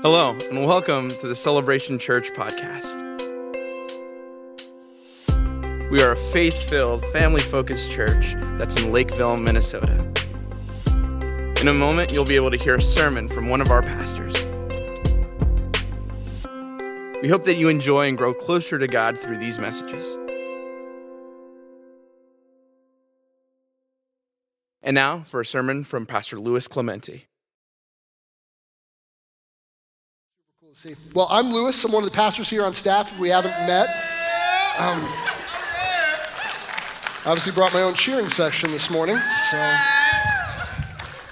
Hello, and welcome to the Celebration Church podcast. We are a faith filled, family focused church that's in Lakeville, Minnesota. In a moment, you'll be able to hear a sermon from one of our pastors. We hope that you enjoy and grow closer to God through these messages. And now for a sermon from Pastor Louis Clemente. See. Well, I'm Louis. I'm one of the pastors here on staff. If we haven't met, um, obviously brought my own cheering section this morning, so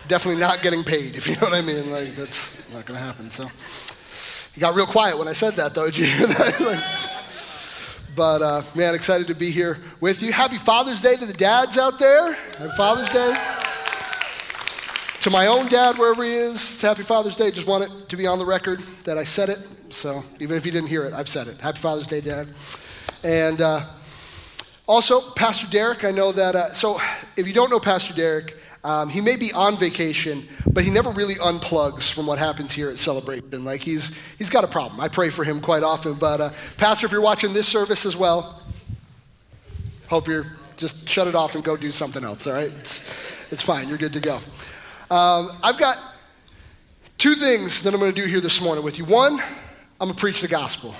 definitely not getting paid. If you know what I mean, like that's not going to happen. So you got real quiet when I said that, though. Did you hear that? like, but uh, man, excited to be here with you. Happy Father's Day to the dads out there. Happy Father's Day. To my own dad, wherever he is, happy Father's Day. Just want it to be on the record that I said it. So even if you didn't hear it, I've said it. Happy Father's Day, Dad. And uh, also, Pastor Derek, I know that. Uh, so if you don't know Pastor Derek, um, he may be on vacation, but he never really unplugs from what happens here at Celebration. Like he's, he's got a problem. I pray for him quite often. But uh, Pastor, if you're watching this service as well, hope you're just shut it off and go do something else, all right? It's, it's fine. You're good to go. Um, I've got two things that I'm going to do here this morning with you. One, I'm going to preach the gospel.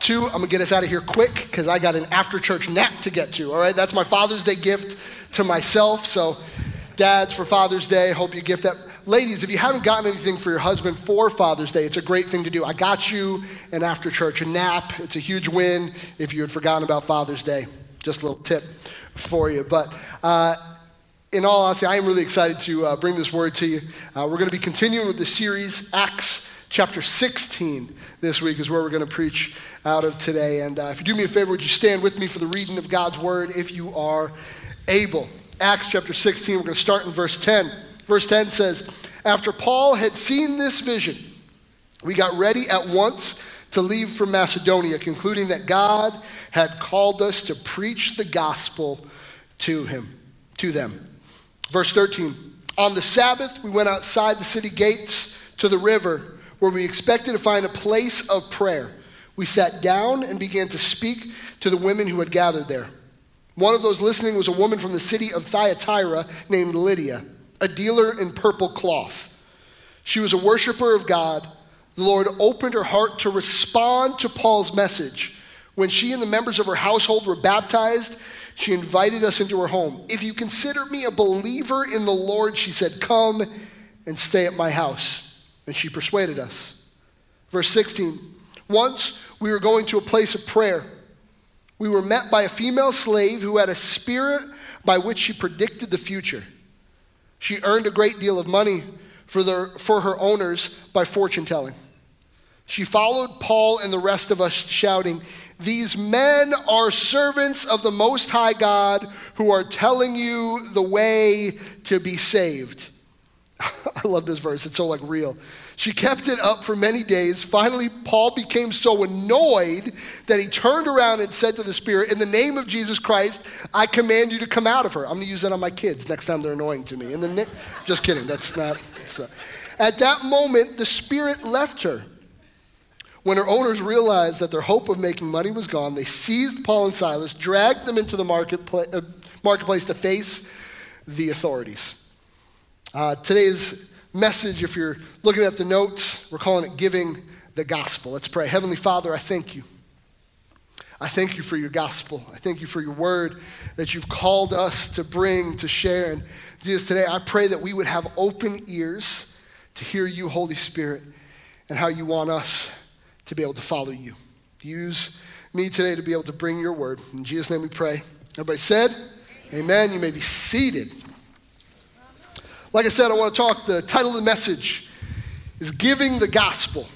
Two, I'm going to get us out of here quick because I got an after church nap to get to. All right, that's my Father's Day gift to myself. So, dads, for Father's Day, hope you gift that. Ladies, if you haven't gotten anything for your husband for Father's Day, it's a great thing to do. I got you an after church nap. It's a huge win if you had forgotten about Father's Day. Just a little tip for you. But uh, in all honesty, I am really excited to uh, bring this word to you. Uh, we're going to be continuing with the series, Acts chapter 16, this week is where we're going to preach out of today. And uh, if you do me a favor, would you stand with me for the reading of God's word if you are able? Acts chapter 16, we're going to start in verse 10. Verse 10 says, After Paul had seen this vision, we got ready at once to leave for Macedonia, concluding that God had called us to preach the gospel to him, to them. Verse 13 On the Sabbath, we went outside the city gates to the river where we expected to find a place of prayer. We sat down and began to speak to the women who had gathered there. One of those listening was a woman from the city of Thyatira named Lydia, a dealer in purple cloth. She was a worshiper of God. The Lord opened her heart to respond to Paul's message. When she and the members of her household were baptized, she invited us into her home. If you consider me a believer in the Lord, she said, come and stay at my house. And she persuaded us. Verse 16 Once we were going to a place of prayer. We were met by a female slave who had a spirit by which she predicted the future. She earned a great deal of money for, the, for her owners by fortune telling. She followed Paul and the rest of us, shouting, These men are servants of the Most High God who are telling you the way to be saved. I love this verse, it's so like real. She kept it up for many days. Finally, Paul became so annoyed that he turned around and said to the Spirit, In the name of Jesus Christ, I command you to come out of her. I'm going to use that on my kids next time they're annoying to me. In the na- Just kidding, that's not. not. At that moment, the Spirit left her. When her owners realized that their hope of making money was gone, they seized Paul and Silas, dragged them into the marketplace, uh, marketplace to face the authorities. Uh, today's message, if you're looking at the notes, we're calling it Giving the Gospel. Let's pray. Heavenly Father, I thank you. I thank you for your gospel. I thank you for your word that you've called us to bring, to share. And Jesus, today I pray that we would have open ears to hear you, Holy Spirit, and how you want us to be able to follow you. Use me today to be able to bring your word. In Jesus' name we pray. Everybody said, Amen. You may be seated. Like I said, I want to talk, the title of the message is Giving the Gospel.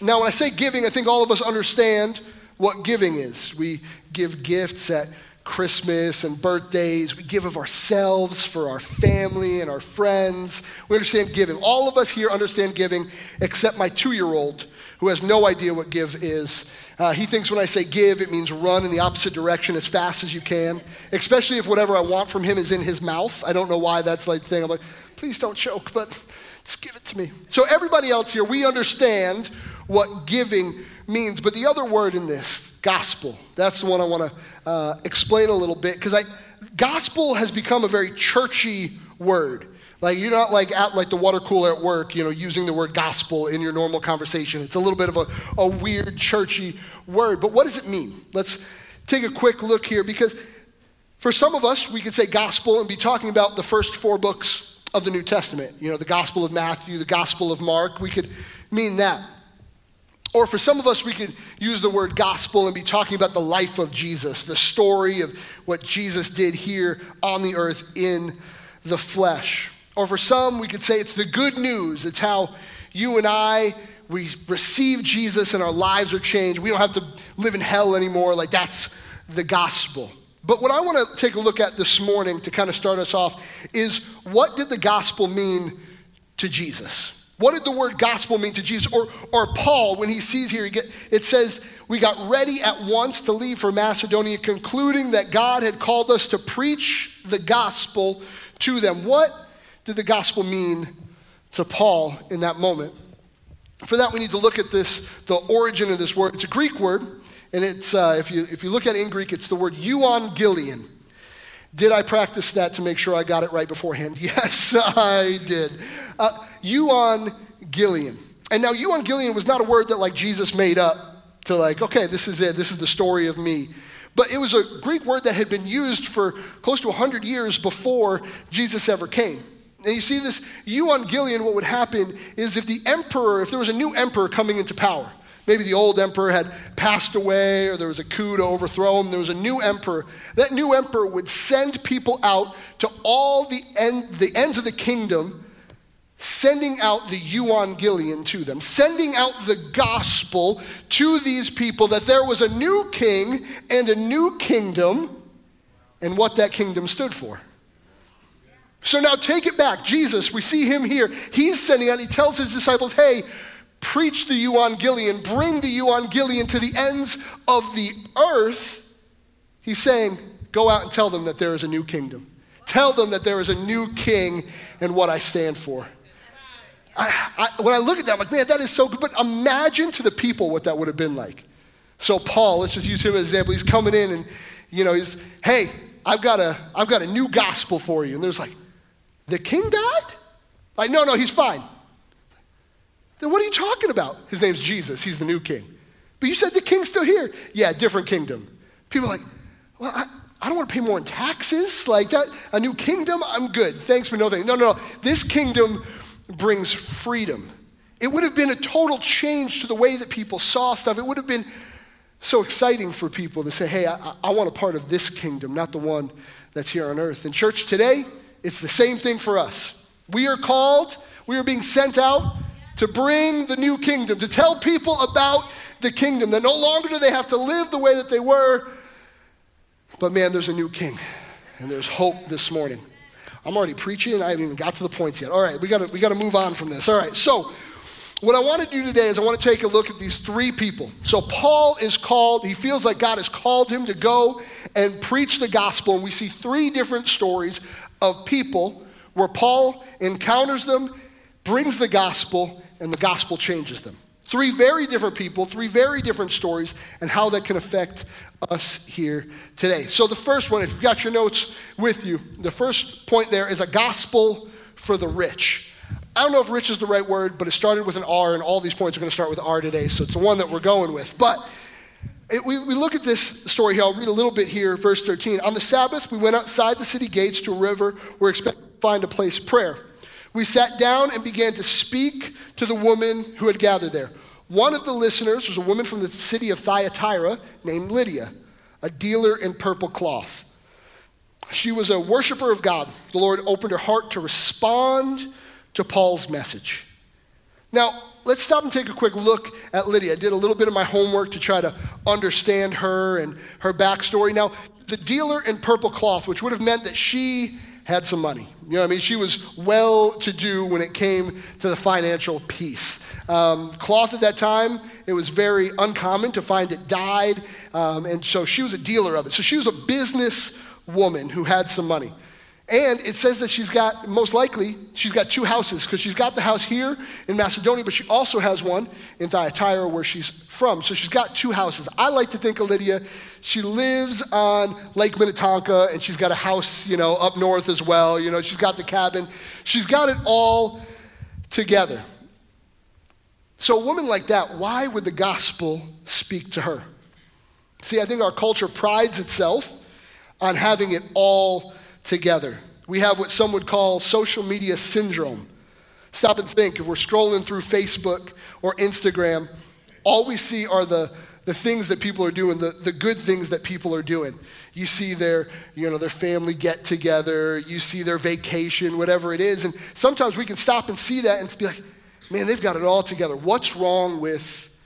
Now, when I say giving, I think all of us understand what giving is. We give gifts at Christmas and birthdays. We give of ourselves for our family and our friends. We understand giving. All of us here understand giving, except my two year old, who has no idea what give is. Uh, he thinks when I say give, it means run in the opposite direction as fast as you can, especially if whatever I want from him is in his mouth. I don't know why that's like thing. I'm like, please don't choke, but just give it to me. So, everybody else here, we understand what giving means. But the other word in this, gospel, that's the one I want to uh, explain a little bit because gospel has become a very churchy word. Like you're not like at like the water cooler at work, you know, using the word gospel in your normal conversation. It's a little bit of a, a weird churchy word. But what does it mean? Let's take a quick look here because for some of us, we could say gospel and be talking about the first four books of the New Testament. You know, the Gospel of Matthew, the Gospel of Mark. We could mean that. Or for some of us, we could use the word gospel and be talking about the life of Jesus, the story of what Jesus did here on the earth in the flesh. Or for some, we could say it's the good news. It's how you and I, we receive Jesus and our lives are changed. We don't have to live in hell anymore. Like that's the gospel. But what I want to take a look at this morning to kind of start us off is what did the gospel mean to Jesus? What did the word gospel mean to Jesus? Or, or Paul, when he sees here, he get, it says, We got ready at once to leave for Macedonia, concluding that God had called us to preach the gospel to them. What did the gospel mean to Paul in that moment? For that, we need to look at this, the origin of this word. It's a Greek word, and it's, uh, if, you, if you look at it in Greek, it's the word euangelion. Did I practice that to make sure I got it right beforehand? Yes, I did. Uh, euangelion. And now euangelion was not a word that like Jesus made up to like, okay, this is it, this is the story of me. But it was a Greek word that had been used for close to 100 years before Jesus ever came. And you see this euangelion, what would happen is if the emperor, if there was a new emperor coming into power, maybe the old emperor had passed away or there was a coup to overthrow him, there was a new emperor, that new emperor would send people out to all the, end, the ends of the kingdom sending out the euangelion to them, sending out the gospel to these people that there was a new king and a new kingdom and what that kingdom stood for. So now take it back. Jesus, we see him here. He's sending out, he tells his disciples, hey, preach the euangelion, bring the euangelion to the ends of the earth. He's saying, go out and tell them that there is a new kingdom. Tell them that there is a new king and what I stand for. I, I, when I look at that, I'm like, man, that is so good. But imagine to the people what that would have been like. So Paul, let's just use him as an example. He's coming in and, you know, he's, hey, I've got a, I've got a new gospel for you. And there's like, the king died? Like, no, no, he's fine. Then what are you talking about? His name's Jesus. He's the new king. But you said the king's still here. Yeah, different kingdom. People like, well, I, I don't want to pay more in taxes. Like that, a new kingdom, I'm good. Thanks for nothing. No, no, no. This kingdom brings freedom. It would have been a total change to the way that people saw stuff. It would have been so exciting for people to say, hey, I, I want a part of this kingdom, not the one that's here on earth. In church today, it's the same thing for us. We are called, we are being sent out to bring the new kingdom, to tell people about the kingdom, that no longer do they have to live the way that they were, but man, there's a new king, and there's hope this morning. I'm already preaching. And I haven't even got to the points yet. All right, we gotta, we gotta move on from this. All right, so what I want to do today is I want to take a look at these three people. So Paul is called, he feels like God has called him to go and preach the gospel. And we see three different stories of people where Paul encounters them, brings the gospel, and the gospel changes them. Three very different people, three very different stories, and how that can affect us here today. So, the first one, if you've got your notes with you, the first point there is a gospel for the rich. I don't know if rich is the right word, but it started with an R, and all these points are going to start with R today, so it's the one that we're going with. But we, we look at this story here. I'll read a little bit here, verse 13. On the Sabbath, we went outside the city gates to a river where we expected to find a place of prayer. We sat down and began to speak to the woman who had gathered there. One of the listeners was a woman from the city of Thyatira named Lydia, a dealer in purple cloth. She was a worshiper of God. The Lord opened her heart to respond to Paul's message. Now, let's stop and take a quick look at Lydia. I did a little bit of my homework to try to understand her and her backstory. Now, the dealer in purple cloth, which would have meant that she had some money. You know what I mean? She was well to do when it came to the financial piece. Um, cloth at that time, it was very uncommon to find it dyed, um, and so she was a dealer of it. So she was a business woman who had some money. And it says that she's got, most likely, she's got two houses because she's got the house here in Macedonia, but she also has one in Thyatira where she's from. So she's got two houses. I like to think of Lydia, she lives on Lake Minnetonka and she's got a house, you know, up north as well. You know, she's got the cabin. She's got it all together. So a woman like that, why would the gospel speak to her? See, I think our culture prides itself on having it all together. We have what some would call social media syndrome. Stop and think if we're scrolling through Facebook or Instagram, all we see are the, the things that people are doing, the, the good things that people are doing. You see their, you know, their family get together, you see their vacation, whatever it is. And sometimes we can stop and see that and be like, man, they've got it all together. What's wrong with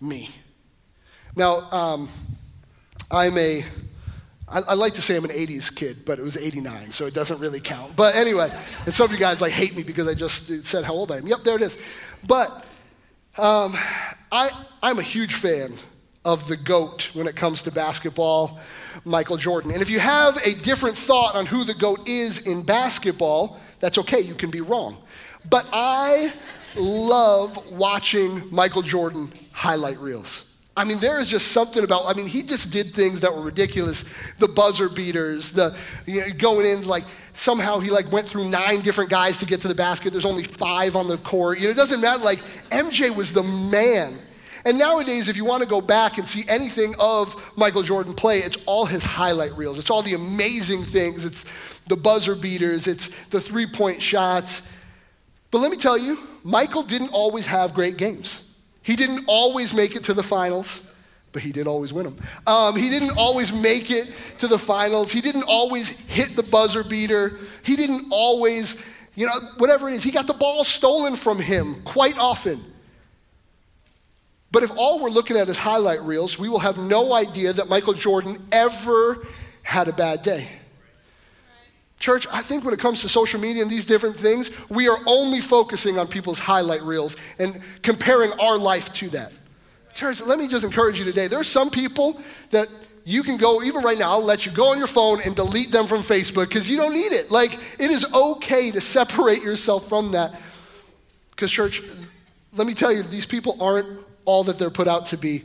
me? Now, um, I'm a I, I, like to say I'm an 80s kid, but it was 89, so it doesn't really count. But anyway, and some of you guys like hate me because I just said how old I am. Yep, there it is. But um, I, I'm a huge fan of the GOAT when it comes to basketball, Michael Jordan. And if you have a different thought on who the GOAT is in basketball, that's okay, you can be wrong. But I love watching Michael Jordan highlight reels. I mean, there is just something about, I mean, he just did things that were ridiculous. The buzzer beaters, the you know, going in, like, somehow he like went through nine different guys to get to the basket. There's only five on the court. You know, it doesn't matter. Like, MJ was the man. And nowadays, if you want to go back and see anything of Michael Jordan play, it's all his highlight reels. It's all the amazing things. It's the buzzer beaters, it's the three point shots. But let me tell you, Michael didn't always have great games. He didn't always make it to the finals, but he did always win them. Um, he didn't always make it to the finals. He didn't always hit the buzzer beater. He didn't always, you know, whatever it is. He got the ball stolen from him quite often. But if all we're looking at is highlight reels, we will have no idea that Michael Jordan ever had a bad day. Church, I think when it comes to social media and these different things, we are only focusing on people's highlight reels and comparing our life to that. Church, let me just encourage you today. There are some people that you can go, even right now, I'll let you go on your phone and delete them from Facebook because you don't need it. Like, it is okay to separate yourself from that. Because, church, let me tell you, these people aren't all that they're put out to be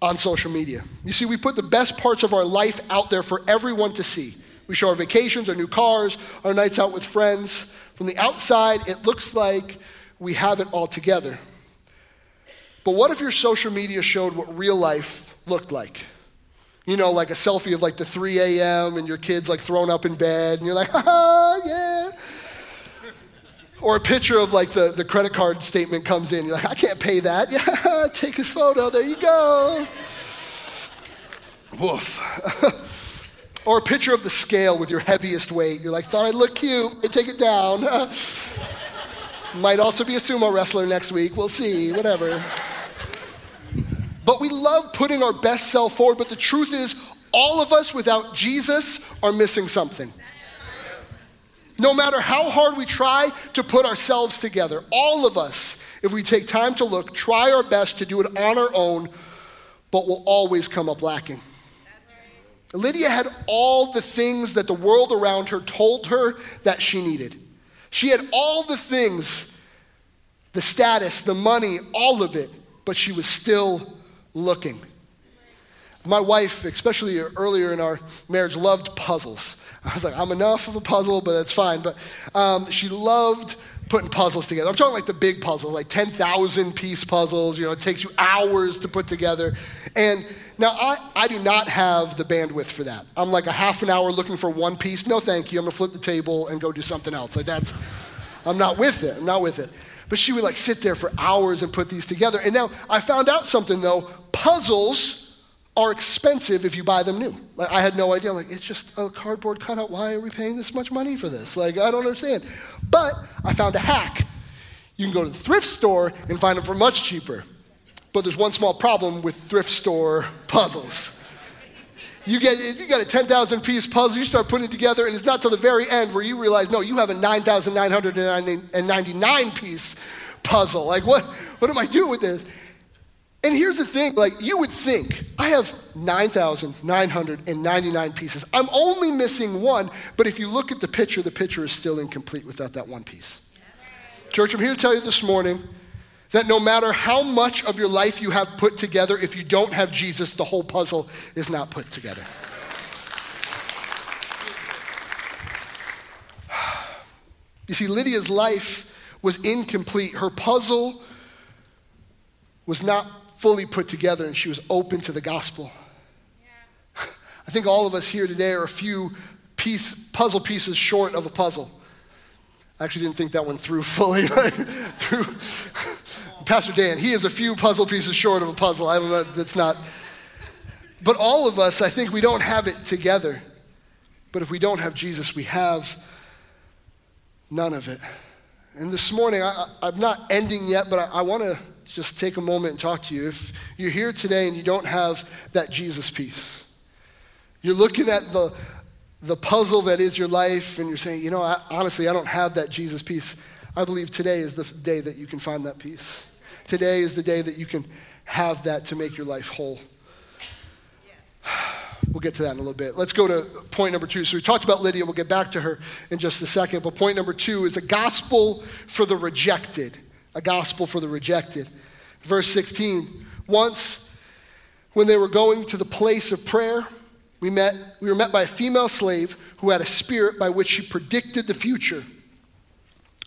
on social media. You see, we put the best parts of our life out there for everyone to see. We show our vacations, our new cars, our nights out with friends. From the outside, it looks like we have it all together. But what if your social media showed what real life looked like? You know, like a selfie of like the 3 a.m. and your kids like thrown up in bed, and you're like, ha yeah. Or a picture of like the, the credit card statement comes in, you're like, I can't pay that. Yeah, take a photo, there you go. Woof. Or a picture of the scale with your heaviest weight. You're like, thought I'd look cute. I take it down. Might also be a sumo wrestler next week. We'll see, whatever. But we love putting our best self forward. But the truth is, all of us without Jesus are missing something. No matter how hard we try to put ourselves together, all of us, if we take time to look, try our best to do it on our own, but we'll always come up lacking. Lydia had all the things that the world around her told her that she needed. She had all the things the status, the money, all of it, but she was still looking. My wife, especially earlier in our marriage, loved puzzles. I was like, I'm enough of a puzzle, but that's fine. But um, she loved putting puzzles together. I'm talking like the big puzzles, like 10,000 piece puzzles. You know, it takes you hours to put together. And now, I, I do not have the bandwidth for that. I'm like a half an hour looking for one piece. No, thank you. I'm to flip the table and go do something else. Like, that's, I'm not with it. I'm not with it. But she would like sit there for hours and put these together. And now I found out something though puzzles are expensive if you buy them new. Like, I had no idea. I'm like, it's just a cardboard cutout. Why are we paying this much money for this? Like, I don't understand. But I found a hack. You can go to the thrift store and find them for much cheaper. But there's one small problem with thrift store puzzles. You get, you get a 10,000 piece puzzle, you start putting it together, and it's not till the very end where you realize, no, you have a 9,999 piece puzzle. Like, what, what am I doing with this? And here's the thing like, you would think, I have 9,999 pieces. I'm only missing one, but if you look at the picture, the picture is still incomplete without that one piece. Church, I'm here to tell you this morning that no matter how much of your life you have put together, if you don't have Jesus, the whole puzzle is not put together. You see, Lydia's life was incomplete. Her puzzle was not fully put together, and she was open to the gospel. Yeah. I think all of us here today are a few piece, puzzle pieces short of a puzzle. I actually didn't think that one through fully. through Pastor Dan, he is a few puzzle pieces short of a puzzle. I don't know, that's not. But all of us, I think we don't have it together. But if we don't have Jesus, we have none of it. And this morning, I, am not ending yet, but I, I want to just take a moment and talk to you. If you're here today and you don't have that Jesus piece, you're looking at the, the puzzle that is your life and you're saying, you know, I, honestly, I don't have that Jesus piece. I believe today is the day that you can find that peace. Today is the day that you can have that to make your life whole. We'll get to that in a little bit. Let's go to point number two. So we talked about Lydia. We'll get back to her in just a second. But point number two is a gospel for the rejected. A gospel for the rejected. Verse 16. Once, when they were going to the place of prayer, we, met, we were met by a female slave who had a spirit by which she predicted the future.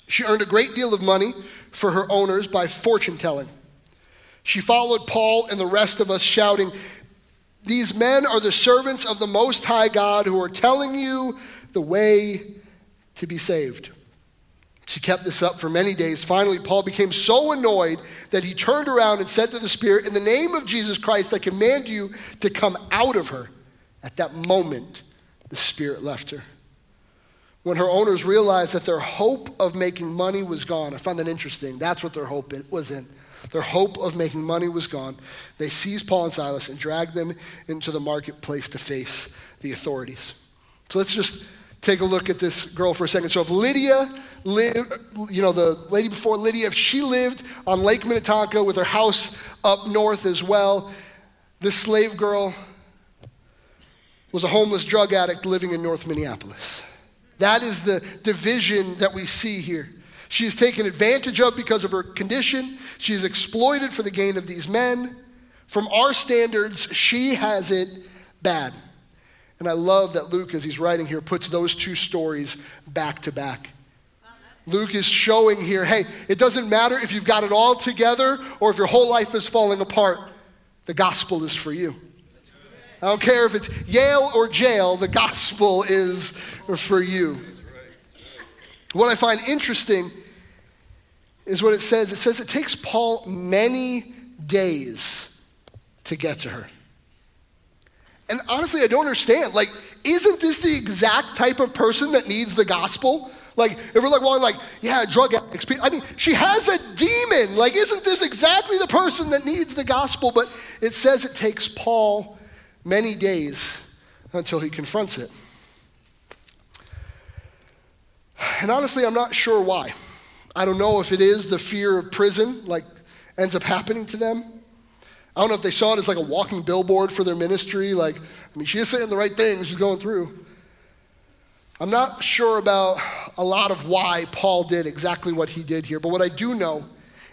She earned a great deal of money for her owners by fortune telling. She followed Paul and the rest of us, shouting, These men are the servants of the Most High God who are telling you the way to be saved. She kept this up for many days. Finally, Paul became so annoyed that he turned around and said to the Spirit, In the name of Jesus Christ, I command you to come out of her. At that moment, the Spirit left her. When her owners realized that their hope of making money was gone, I found that interesting. That's what their hope was in. Their hope of making money was gone. They seized Paul and Silas and dragged them into the marketplace to face the authorities. So let's just take a look at this girl for a second. So if Lydia lived, you know, the lady before Lydia, if she lived on Lake Minnetonka with her house up north as well, this slave girl was a homeless drug addict living in North Minneapolis. That is the division that we see here. She is taken advantage of because of her condition. She is exploited for the gain of these men. From our standards, she has it bad. And I love that Luke, as he's writing here, puts those two stories back to back. Luke is showing here hey, it doesn't matter if you've got it all together or if your whole life is falling apart, the gospel is for you. I don't care if it's Yale or jail, the gospel is for you. What I find interesting is what it says. It says it takes Paul many days to get to her. And honestly, I don't understand. Like, isn't this the exact type of person that needs the gospel? Like, if we're like, well, like, yeah, drug addicts. I mean, she has a demon. Like, isn't this exactly the person that needs the gospel? But it says it takes Paul many days until he confronts it. And honestly, I'm not sure why. I don't know if it is the fear of prison, like ends up happening to them. I don't know if they saw it as like a walking billboard for their ministry. Like, I mean, she is saying the right things she's going through. I'm not sure about a lot of why Paul did exactly what he did here, but what I do know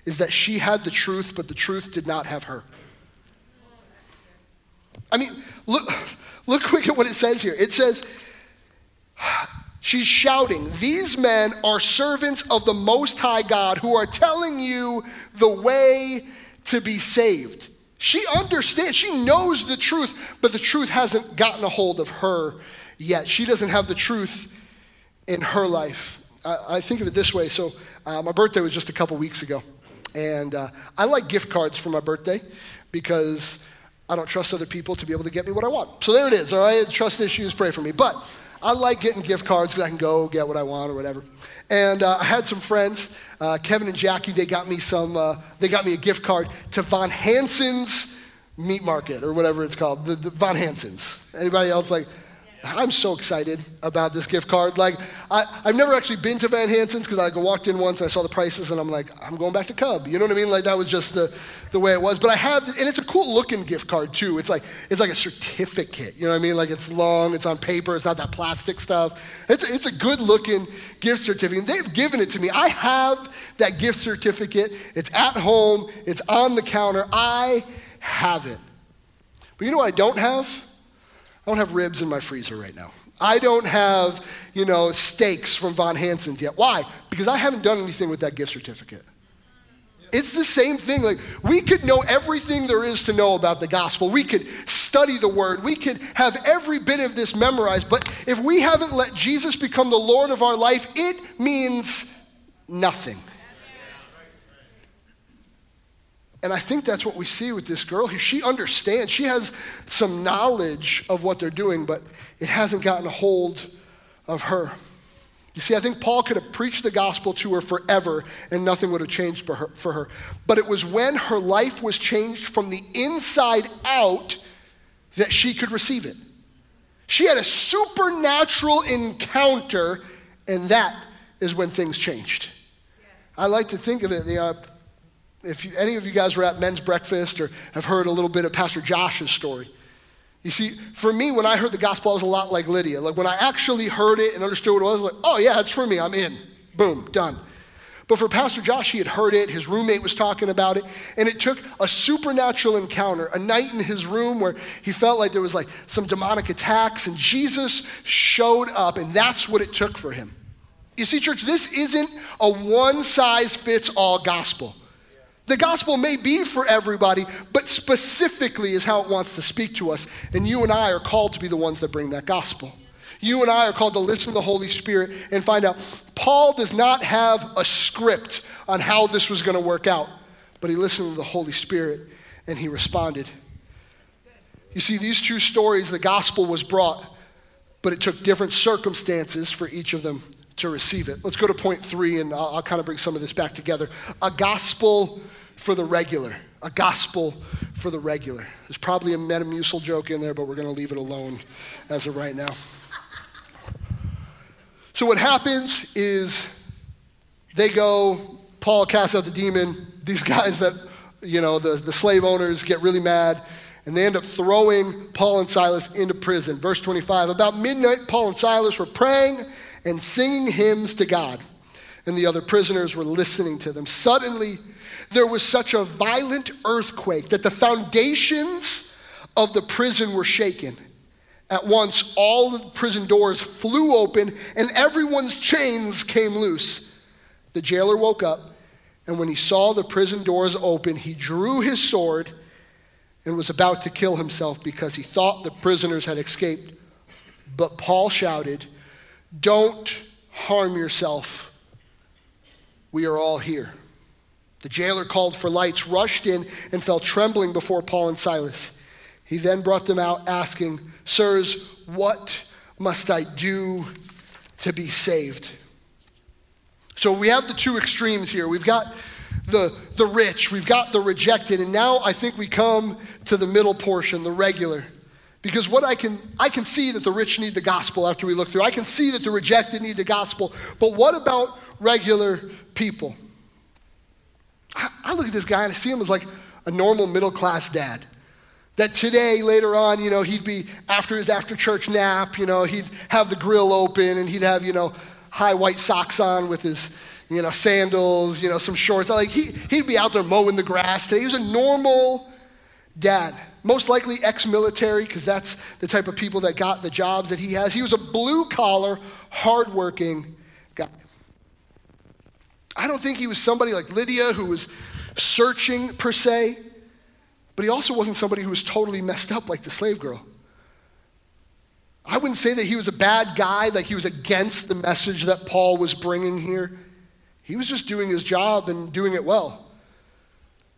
is that she had the truth, but the truth did not have her. I mean, look, look quick at what it says here. It says, she's shouting, These men are servants of the Most High God who are telling you the way to be saved. She understands, she knows the truth, but the truth hasn't gotten a hold of her yet. She doesn't have the truth in her life. I, I think of it this way. So, uh, my birthday was just a couple weeks ago. And uh, I like gift cards for my birthday because I don't trust other people to be able to get me what I want. So there it is, all right? Trust issues, pray for me. But I like getting gift cards because I can go get what I want or whatever. And uh, I had some friends, uh, Kevin and Jackie, they got me some, uh, they got me a gift card to Von Hanson's meat market or whatever it's called, the, the Von Hansons. Anybody else like, I'm so excited about this gift card. Like, I, have never actually been to Von Hanson's because I walked in once and I saw the prices and I'm like, I'm going back to Cub. You know what I mean? Like, that was just the, the way it was. But I have, and it's a cool looking gift card too. It's like, it's like a certificate. You know what I mean? Like, it's long, it's on paper, it's not that plastic stuff. It's, it's a good looking gift certificate. They've given it to me. I have that gift certificate. It's at home, it's on the counter. I have it. But you know what I don't have? I don't have ribs in my freezer right now. I don't have, you know, steaks from Von Hanson's yet. Why? Because I haven't done anything with that gift certificate. It's the same thing. Like, we could know everything there is to know about the gospel. We could study the word. We could have every bit of this memorized. But if we haven't let Jesus become the Lord of our life, it means nothing. And I think that's what we see with this girl here. She understands, she has some knowledge of what they're doing, but it hasn't gotten a hold of her. You see, I think Paul could have preached the gospel to her forever and nothing would have changed for her, for her. But it was when her life was changed from the inside out that she could receive it. She had a supernatural encounter, and that is when things changed. I like to think of it, the, uh, if you, any of you guys were at men's breakfast or have heard a little bit of Pastor Josh's story, you see, for me, when I heard the gospel, I was a lot like Lydia. Like when I actually heard it and understood what it was, like, oh yeah, it's for me, I'm in. Boom, done. But for Pastor Josh, he had heard it, his roommate was talking about it, and it took a supernatural encounter, a night in his room where he felt like there was like some demonic attacks, and Jesus showed up, and that's what it took for him. You see, church, this isn't a one size fits all gospel. The gospel may be for everybody, but specifically is how it wants to speak to us. And you and I are called to be the ones that bring that gospel. You and I are called to listen to the Holy Spirit and find out. Paul does not have a script on how this was going to work out, but he listened to the Holy Spirit and he responded. You see, these two stories, the gospel was brought, but it took different circumstances for each of them to receive it. Let's go to point three, and I'll, I'll kind of bring some of this back together. A gospel for the regular, a gospel for the regular. There's probably a Metamucil joke in there, but we're going to leave it alone as of right now. So, what happens is they go, Paul casts out the demon. These guys that, you know, the, the slave owners get really mad, and they end up throwing Paul and Silas into prison. Verse 25 About midnight, Paul and Silas were praying and singing hymns to God, and the other prisoners were listening to them. Suddenly, there was such a violent earthquake that the foundations of the prison were shaken. At once, all the prison doors flew open and everyone's chains came loose. The jailer woke up, and when he saw the prison doors open, he drew his sword and was about to kill himself because he thought the prisoners had escaped. But Paul shouted, Don't harm yourself. We are all here. The jailer called for lights, rushed in, and fell trembling before Paul and Silas. He then brought them out, asking, Sirs, what must I do to be saved? So we have the two extremes here. We've got the, the rich, we've got the rejected, and now I think we come to the middle portion, the regular. Because what I can I can see that the rich need the gospel after we look through. I can see that the rejected need the gospel. But what about regular people? Look at this guy and I see him as like a normal middle class dad. That today, later on, you know, he'd be after his after church nap, you know, he'd have the grill open and he'd have, you know, high white socks on with his, you know, sandals, you know, some shorts. Like he, he'd be out there mowing the grass today. He was a normal dad. Most likely ex military, because that's the type of people that got the jobs that he has. He was a blue collar, hardworking guy. I don't think he was somebody like Lydia who was searching per se, but he also wasn't somebody who was totally messed up like the slave girl. I wouldn't say that he was a bad guy, like he was against the message that Paul was bringing here. He was just doing his job and doing it well.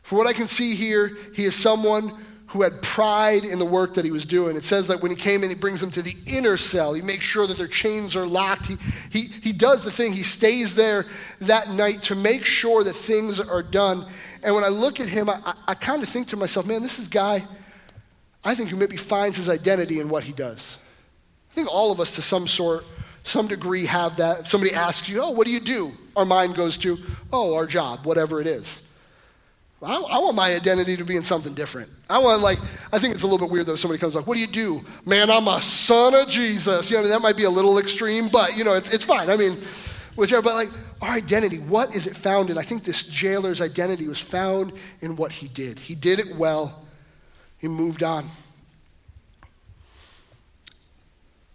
For what I can see here, he is someone who had pride in the work that he was doing. It says that when he came in, he brings them to the inner cell. He makes sure that their chains are locked. He, he, he does the thing. He stays there that night to make sure that things are done. And when I look at him, I, I kind of think to myself, man, this is guy I think, who maybe finds his identity in what he does. I think all of us, to some sort, some degree, have that. If somebody asks you, Oh, what do you do? Our mind goes to, Oh, our job, whatever it is. I, I, want my identity to be in something different. I want, like, I think it's a little bit weird though. Somebody comes like, "What do you do?" Man, I'm a son of Jesus. You know, that might be a little extreme, but you know, it's it's fine. I mean, whichever. But like, our identity, what is it found in? I think this jailer's identity was found in what he did. He did it well. He moved on.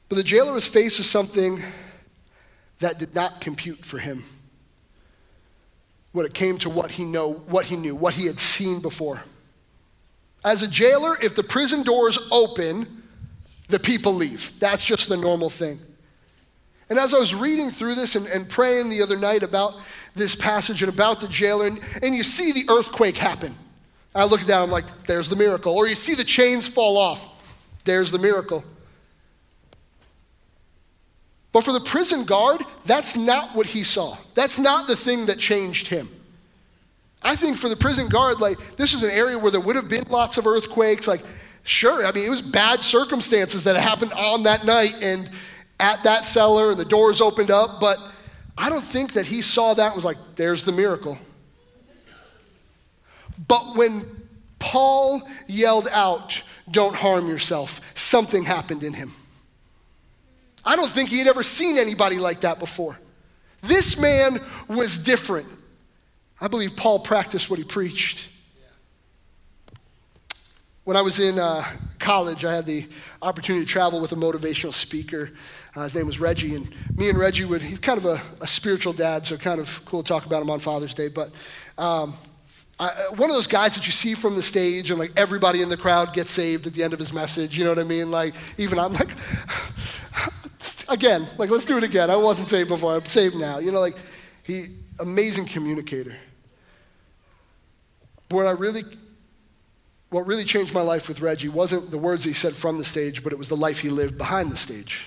But the jailer was faced with something that did not compute for him when it came to what he know, what he knew, what he had seen before. As a jailer, if the prison doors open, the people leave. That's just the normal thing. And as I was reading through this and, and praying the other night about this passage and about the jailer, and, and you see the earthquake happen. I look down, I'm like, there's the miracle. Or you see the chains fall off, there's the miracle. But for the prison guard, that's not what he saw. That's not the thing that changed him. I think for the prison guard, like, this is an area where there would have been lots of earthquakes. Like, sure, I mean, it was bad circumstances that happened on that night and at that cellar, and the doors opened up, but I don't think that he saw that and was like, there's the miracle. But when Paul yelled out, don't harm yourself, something happened in him. I don't think he had ever seen anybody like that before. This man was different. I believe Paul practiced what he preached. When I was in uh, college, I had the opportunity to travel with a motivational speaker. Uh, his name was Reggie, and me and Reggie would, he's kind of a, a, spiritual dad, so kind of cool to talk about him on Father's Day. But um, I, one of those guys that you see from the stage, and like everybody in the crowd gets saved at the end of his message, you know what I mean? Like, even I'm like, again, like, let's do it again. I wasn't saved before, I'm saved now. You know, like, he, amazing communicator. But what I really, what really changed my life with Reggie wasn't the words he said from the stage, but it was the life he lived behind the stage.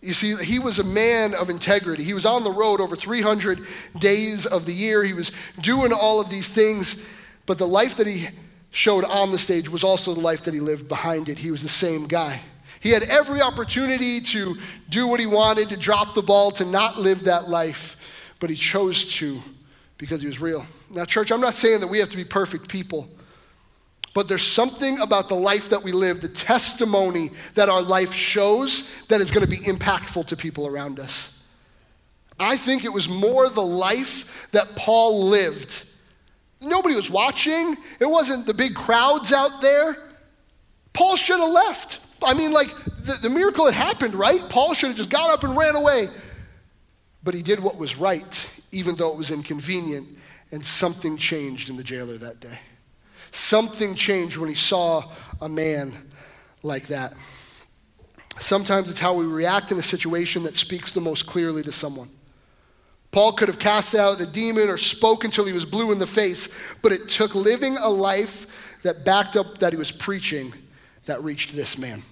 You see, he was a man of integrity. He was on the road over 300 days of the year. He was doing all of these things, but the life that he showed on the stage was also the life that he lived behind it. He was the same guy. He had every opportunity to do what he wanted, to drop the ball, to not live that life, but he chose to because he was real. Now, church, I'm not saying that we have to be perfect people, but there's something about the life that we live, the testimony that our life shows, that is going to be impactful to people around us. I think it was more the life that Paul lived. Nobody was watching, it wasn't the big crowds out there. Paul should have left. I mean, like, the, the miracle had happened, right? Paul should have just got up and ran away. But he did what was right, even though it was inconvenient, and something changed in the jailer that day. Something changed when he saw a man like that. Sometimes it's how we react in a situation that speaks the most clearly to someone. Paul could have cast out a demon or spoke until he was blue in the face, but it took living a life that backed up that he was preaching that reached this man.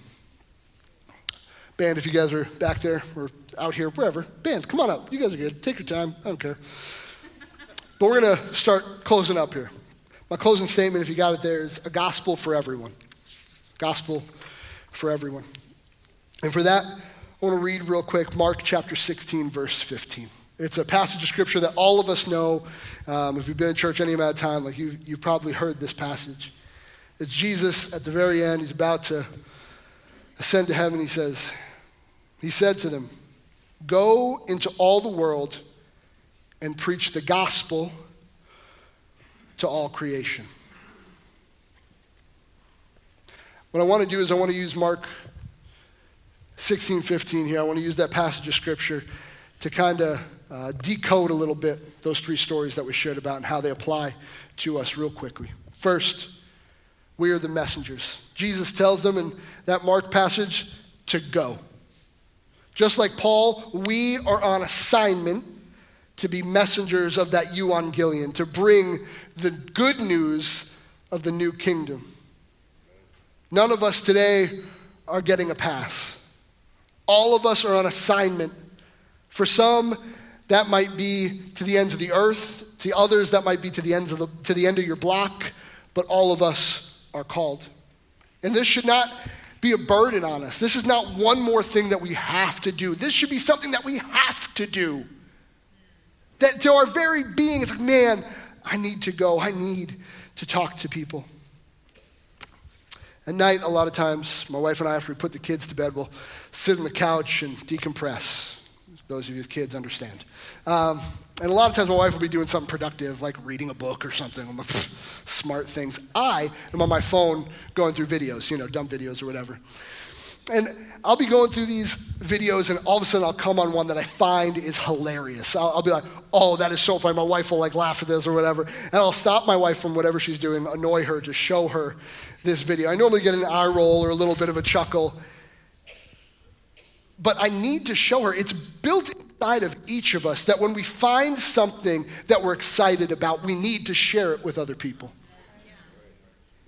Band, if you guys are back there or out here, wherever, band, come on up. You guys are good. Take your time. I don't care. but we're going to start closing up here. My closing statement, if you got it there, is a gospel for everyone. Gospel for everyone. And for that, I want to read real quick Mark chapter 16, verse 15. It's a passage of scripture that all of us know. Um, if you've been in church any amount of time, like you've, you've probably heard this passage. It's Jesus at the very end. He's about to ascend to heaven. He says, He said to them, Go into all the world and preach the gospel to all creation. What I want to do is I want to use Mark 16, 15 here. I want to use that passage of scripture to kind of uh, decode a little bit those three stories that we shared about and how they apply to us real quickly. First, we are the messengers. Jesus tells them in that Mark passage to go. Just like Paul, we are on assignment to be messengers of that euangelion, to bring the good news of the new kingdom. None of us today are getting a pass. All of us are on assignment. For some, that might be to the ends of the earth. To others, that might be to the ends of the, to the end of your block. But all of us are called. And this should not be a burden on us. This is not one more thing that we have to do. This should be something that we have to do. That to our very being, it's like, man, I need to go. I need to talk to people. At night, a lot of times, my wife and I, after we put the kids to bed, we'll sit on the couch and decompress. Those of you with kids understand. Um, and a lot of times, my wife will be doing something productive, like reading a book or something, I'm like, smart things. I am on my phone going through videos, you know, dumb videos or whatever. And I'll be going through these videos, and all of a sudden I'll come on one that I find is hilarious. I'll, I'll, be like, oh, that is so funny. My wife will like laugh at this or whatever. And I'll stop my wife from whatever she's doing, annoy her to show her this video. I normally get an eye roll or a little bit of a chuckle. But I need to show her it's built inside of each of us that when we find something that we're excited about, we need to share it with other people.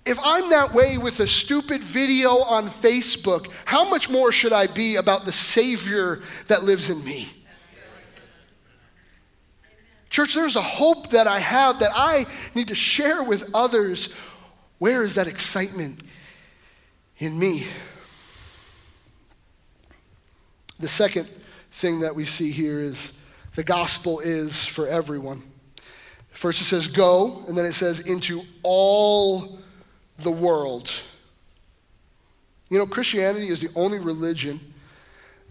If I'm that way with a stupid video on Facebook, how much more should I be about the Savior that lives in me? Church, there's a hope that I have that I need to share with others. Where is that excitement in me? The second thing that we see here is the gospel is for everyone. First it says go, and then it says into all the world. You know, Christianity is the only religion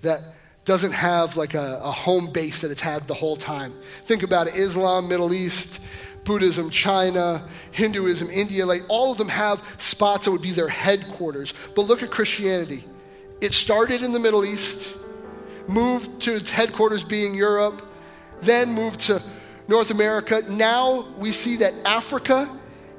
that doesn't have like a, a, home base that it's had the whole time. Think about it Islam, Middle East, Buddhism, China, Hinduism, India, like all of them have spots that would be their headquarters. But look at Christianity. It started in the Middle East, moved to its headquarters being Europe, then moved to North America. Now we see that Africa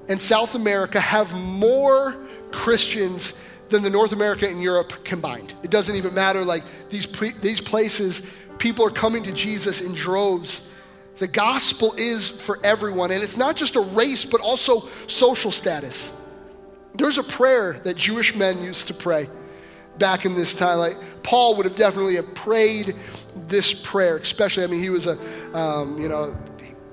and South America have more Christians than the North America and Europe combined. It doesn't even matter. Like these, these places, people are coming to Jesus in droves. The gospel is for everyone, and it's not just a race, but also social status. There's a prayer that Jewish men used to pray back in this time. Like Paul would have definitely have prayed this prayer, especially. I mean, he was a um, you know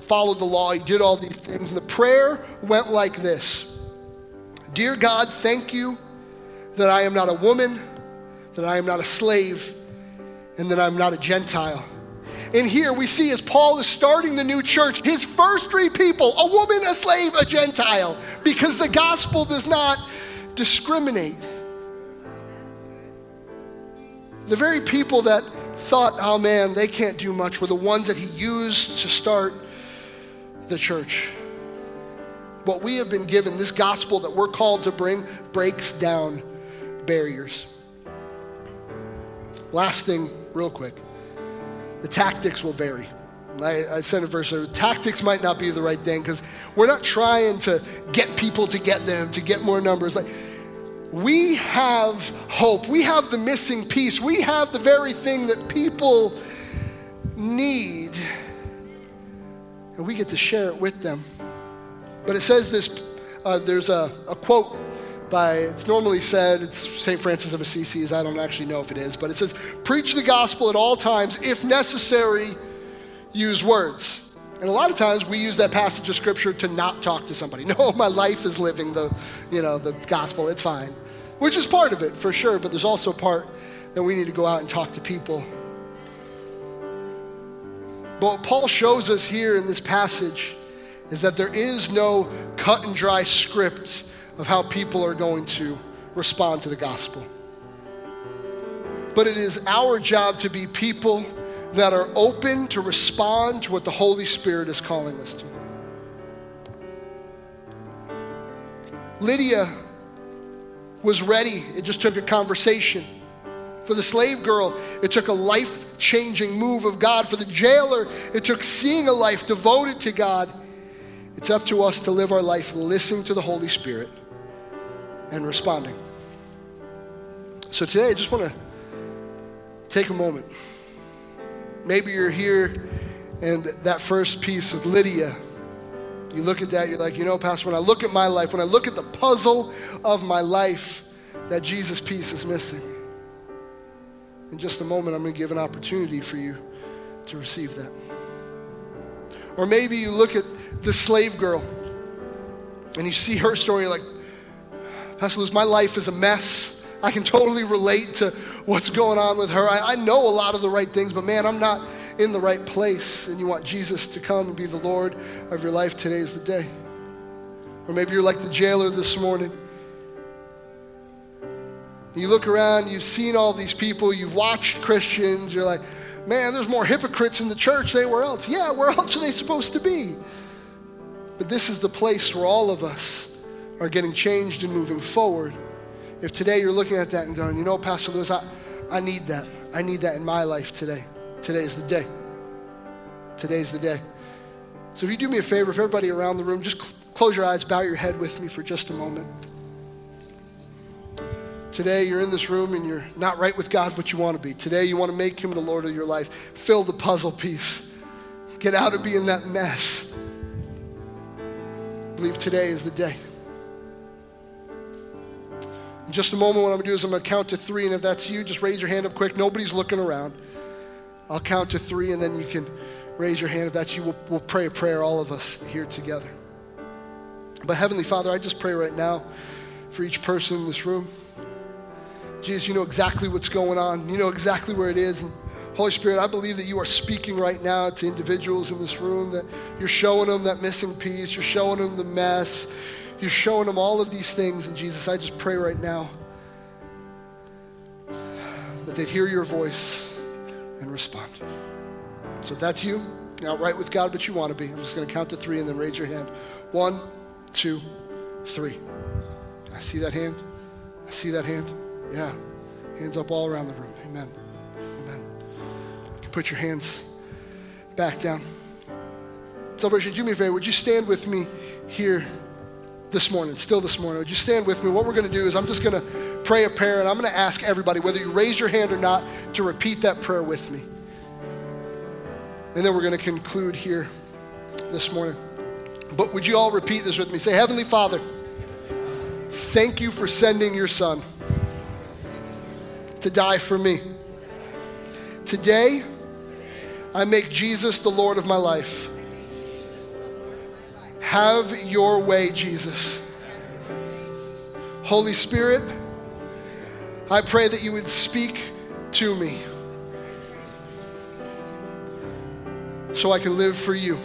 followed the law, he did all these things. And the prayer went like this Dear God, thank you that I am not a woman, that I am not a slave, and that I'm not a Gentile. And here we see as Paul is starting the new church, his first three people a woman, a slave, a Gentile, because the gospel does not discriminate. The very people that thought, oh man, they can't do much, were the ones that he used to start the church. What we have been given, this gospel that we're called to bring, breaks down barriers. Last thing, real quick the tactics will vary. I, I said a verse, tactics might not be the right thing because we're not trying to get people to get them, to get more numbers. Like, we have hope. We have the missing piece. We have the very thing that people need and we get to share it with them. But it says this uh, there's a, a quote by, it's normally said, it's St. Francis of Assisi's, I don't actually know if it is, but it says, Preach the gospel at all times, if necessary, use words. And a lot of times we use that passage of scripture to not talk to somebody. No, my life is living the, you know, the gospel, it's fine. Which is part of it, for sure, but there's also a part that we need to go out and talk to people but what Paul shows us here in this passage is that there is no cut and dry script of how people are going to respond to the gospel. But it is our job to be people that are open to respond to what the Holy Spirit is calling us to. Lydia was ready, it just took a conversation. For the slave girl, it took a life changing move of God. For the jailer, it took seeing a life devoted to God. It's up to us to live our life listening to the Holy Spirit and responding. So today, I just want to take a moment. Maybe you're here and that first piece with Lydia, you look at that, you're like, you know, Pastor, when I look at my life, when I look at the puzzle of my life, that Jesus piece is missing. In just a moment, I'm going to give an opportunity for you to receive that. Or maybe you look at the slave girl and you see her story like, Pastor Louis, my life is a mess. I can totally relate to what's going on with her. I, I know a lot of the right things, but man, I'm not in the right place. And you want Jesus to come and be the Lord of your life. Today is the day. Or maybe you're like the jailer this morning. You look around, you've seen all these people, you've watched Christians, you're like, man, there's more hypocrites in the church than anywhere else. Yeah, where else are they supposed to be? But this is the place where all of us are getting changed and moving forward. If today you're looking at that and going, you know, Pastor Louis, I, I need that. I need that in my life today. Today is the day. Today's the day. So if you do me a favor, if everybody around the room, just cl- close your eyes, bow your head with me for just a moment. Today you're in this room and you're not right with God, but you want to be. Today you want to make Him the Lord of your life. Fill the puzzle piece. Get out of being that mess. I believe today is the day. In just a moment, what I'm going to do is I'm going to count to three, and if that's you, just raise your hand up quick. Nobody's looking around. I'll count to three, and then you can raise your hand. If that's you, we'll, we'll pray a prayer, all of us here together. But Heavenly Father, I just pray right now for each person in this room. Jesus, you know exactly what's going on. You know exactly where it is. And Holy Spirit, I believe that you are speaking right now to individuals in this room, that you're showing them that missing piece, you're showing them the mess, you're showing them all of these things. And Jesus, I just pray right now that they'd hear your voice and respond. So if that's you, not right with God, but you want to be, I'm just going to count to three and then raise your hand. One, two, three. I see that hand. I see that hand. Yeah. Hands up all around the room. Amen. Amen. You can put your hands back down. Celebration, do me a favor. Would you stand with me here this morning, still this morning? Would you stand with me? What we're going to do is I'm just going to pray a prayer, and I'm going to ask everybody, whether you raise your hand or not, to repeat that prayer with me. And then we're going to conclude here this morning. But would you all repeat this with me? Say, Heavenly Father, thank you for sending your son to die for me. Today, I make Jesus the Lord of my life. Have your way, Jesus. Holy Spirit, I pray that you would speak to me so I can live for you.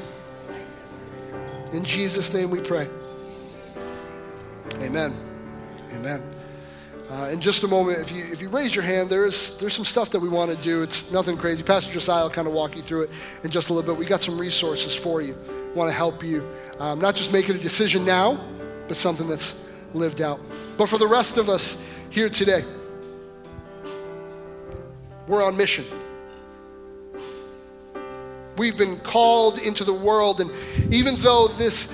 In Jesus' name we pray. Amen. Amen. Uh, in just a moment, if you, if you raise your hand, there's, there's some stuff that we want to do. It's nothing crazy. Pastor Josiah will kind of walk you through it in just a little bit. We got some resources for you. Want to help you. Um, not just making a decision now, but something that's lived out. But for the rest of us here today, we're on mission. We've been called into the world, and even though this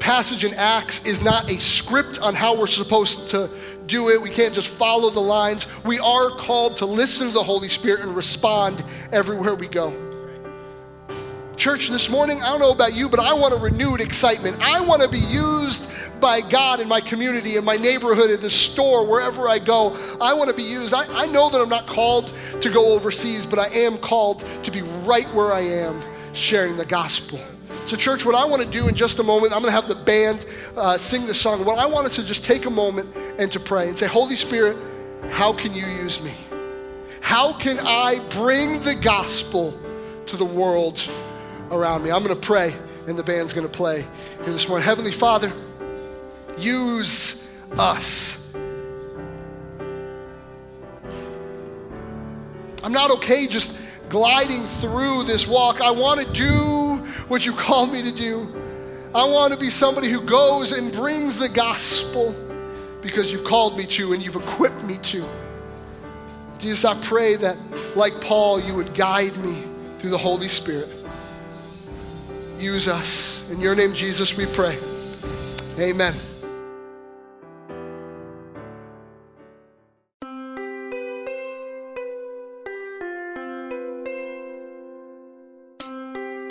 passage in Acts is not a script on how we're supposed to do it, we can't just follow the lines. We are called to listen to the Holy Spirit and respond everywhere we go. Church, this morning, I don't know about you, but I want a renewed excitement. I want to be used by God in my community, in my neighborhood, in the store, wherever I go. I want to be used. I, I know that I'm not called to go overseas, but I am called to be right where I am sharing the gospel. So, church, what I want to do in just a moment, I'm going to have the band uh, sing the song. What I want us to just take a moment and to pray and say, Holy Spirit, how can you use me? How can I bring the gospel to the world around me? I'm going to pray, and the band's going to play here this morning. Heavenly Father, use us. I'm not okay just gliding through this walk. I want to do what you called me to do. I want to be somebody who goes and brings the gospel because you've called me to and you've equipped me to. Jesus, I pray that, like Paul, you would guide me through the Holy Spirit. Use us. In your name, Jesus, we pray. Amen.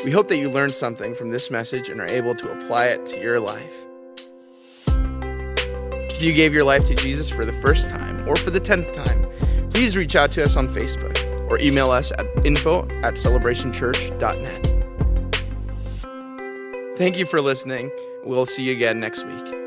We hope that you learned something from this message and are able to apply it to your life. If you gave your life to Jesus for the first time or for the tenth time, please reach out to us on Facebook or email us at info at celebrationchurch.net. Thank you for listening. We'll see you again next week.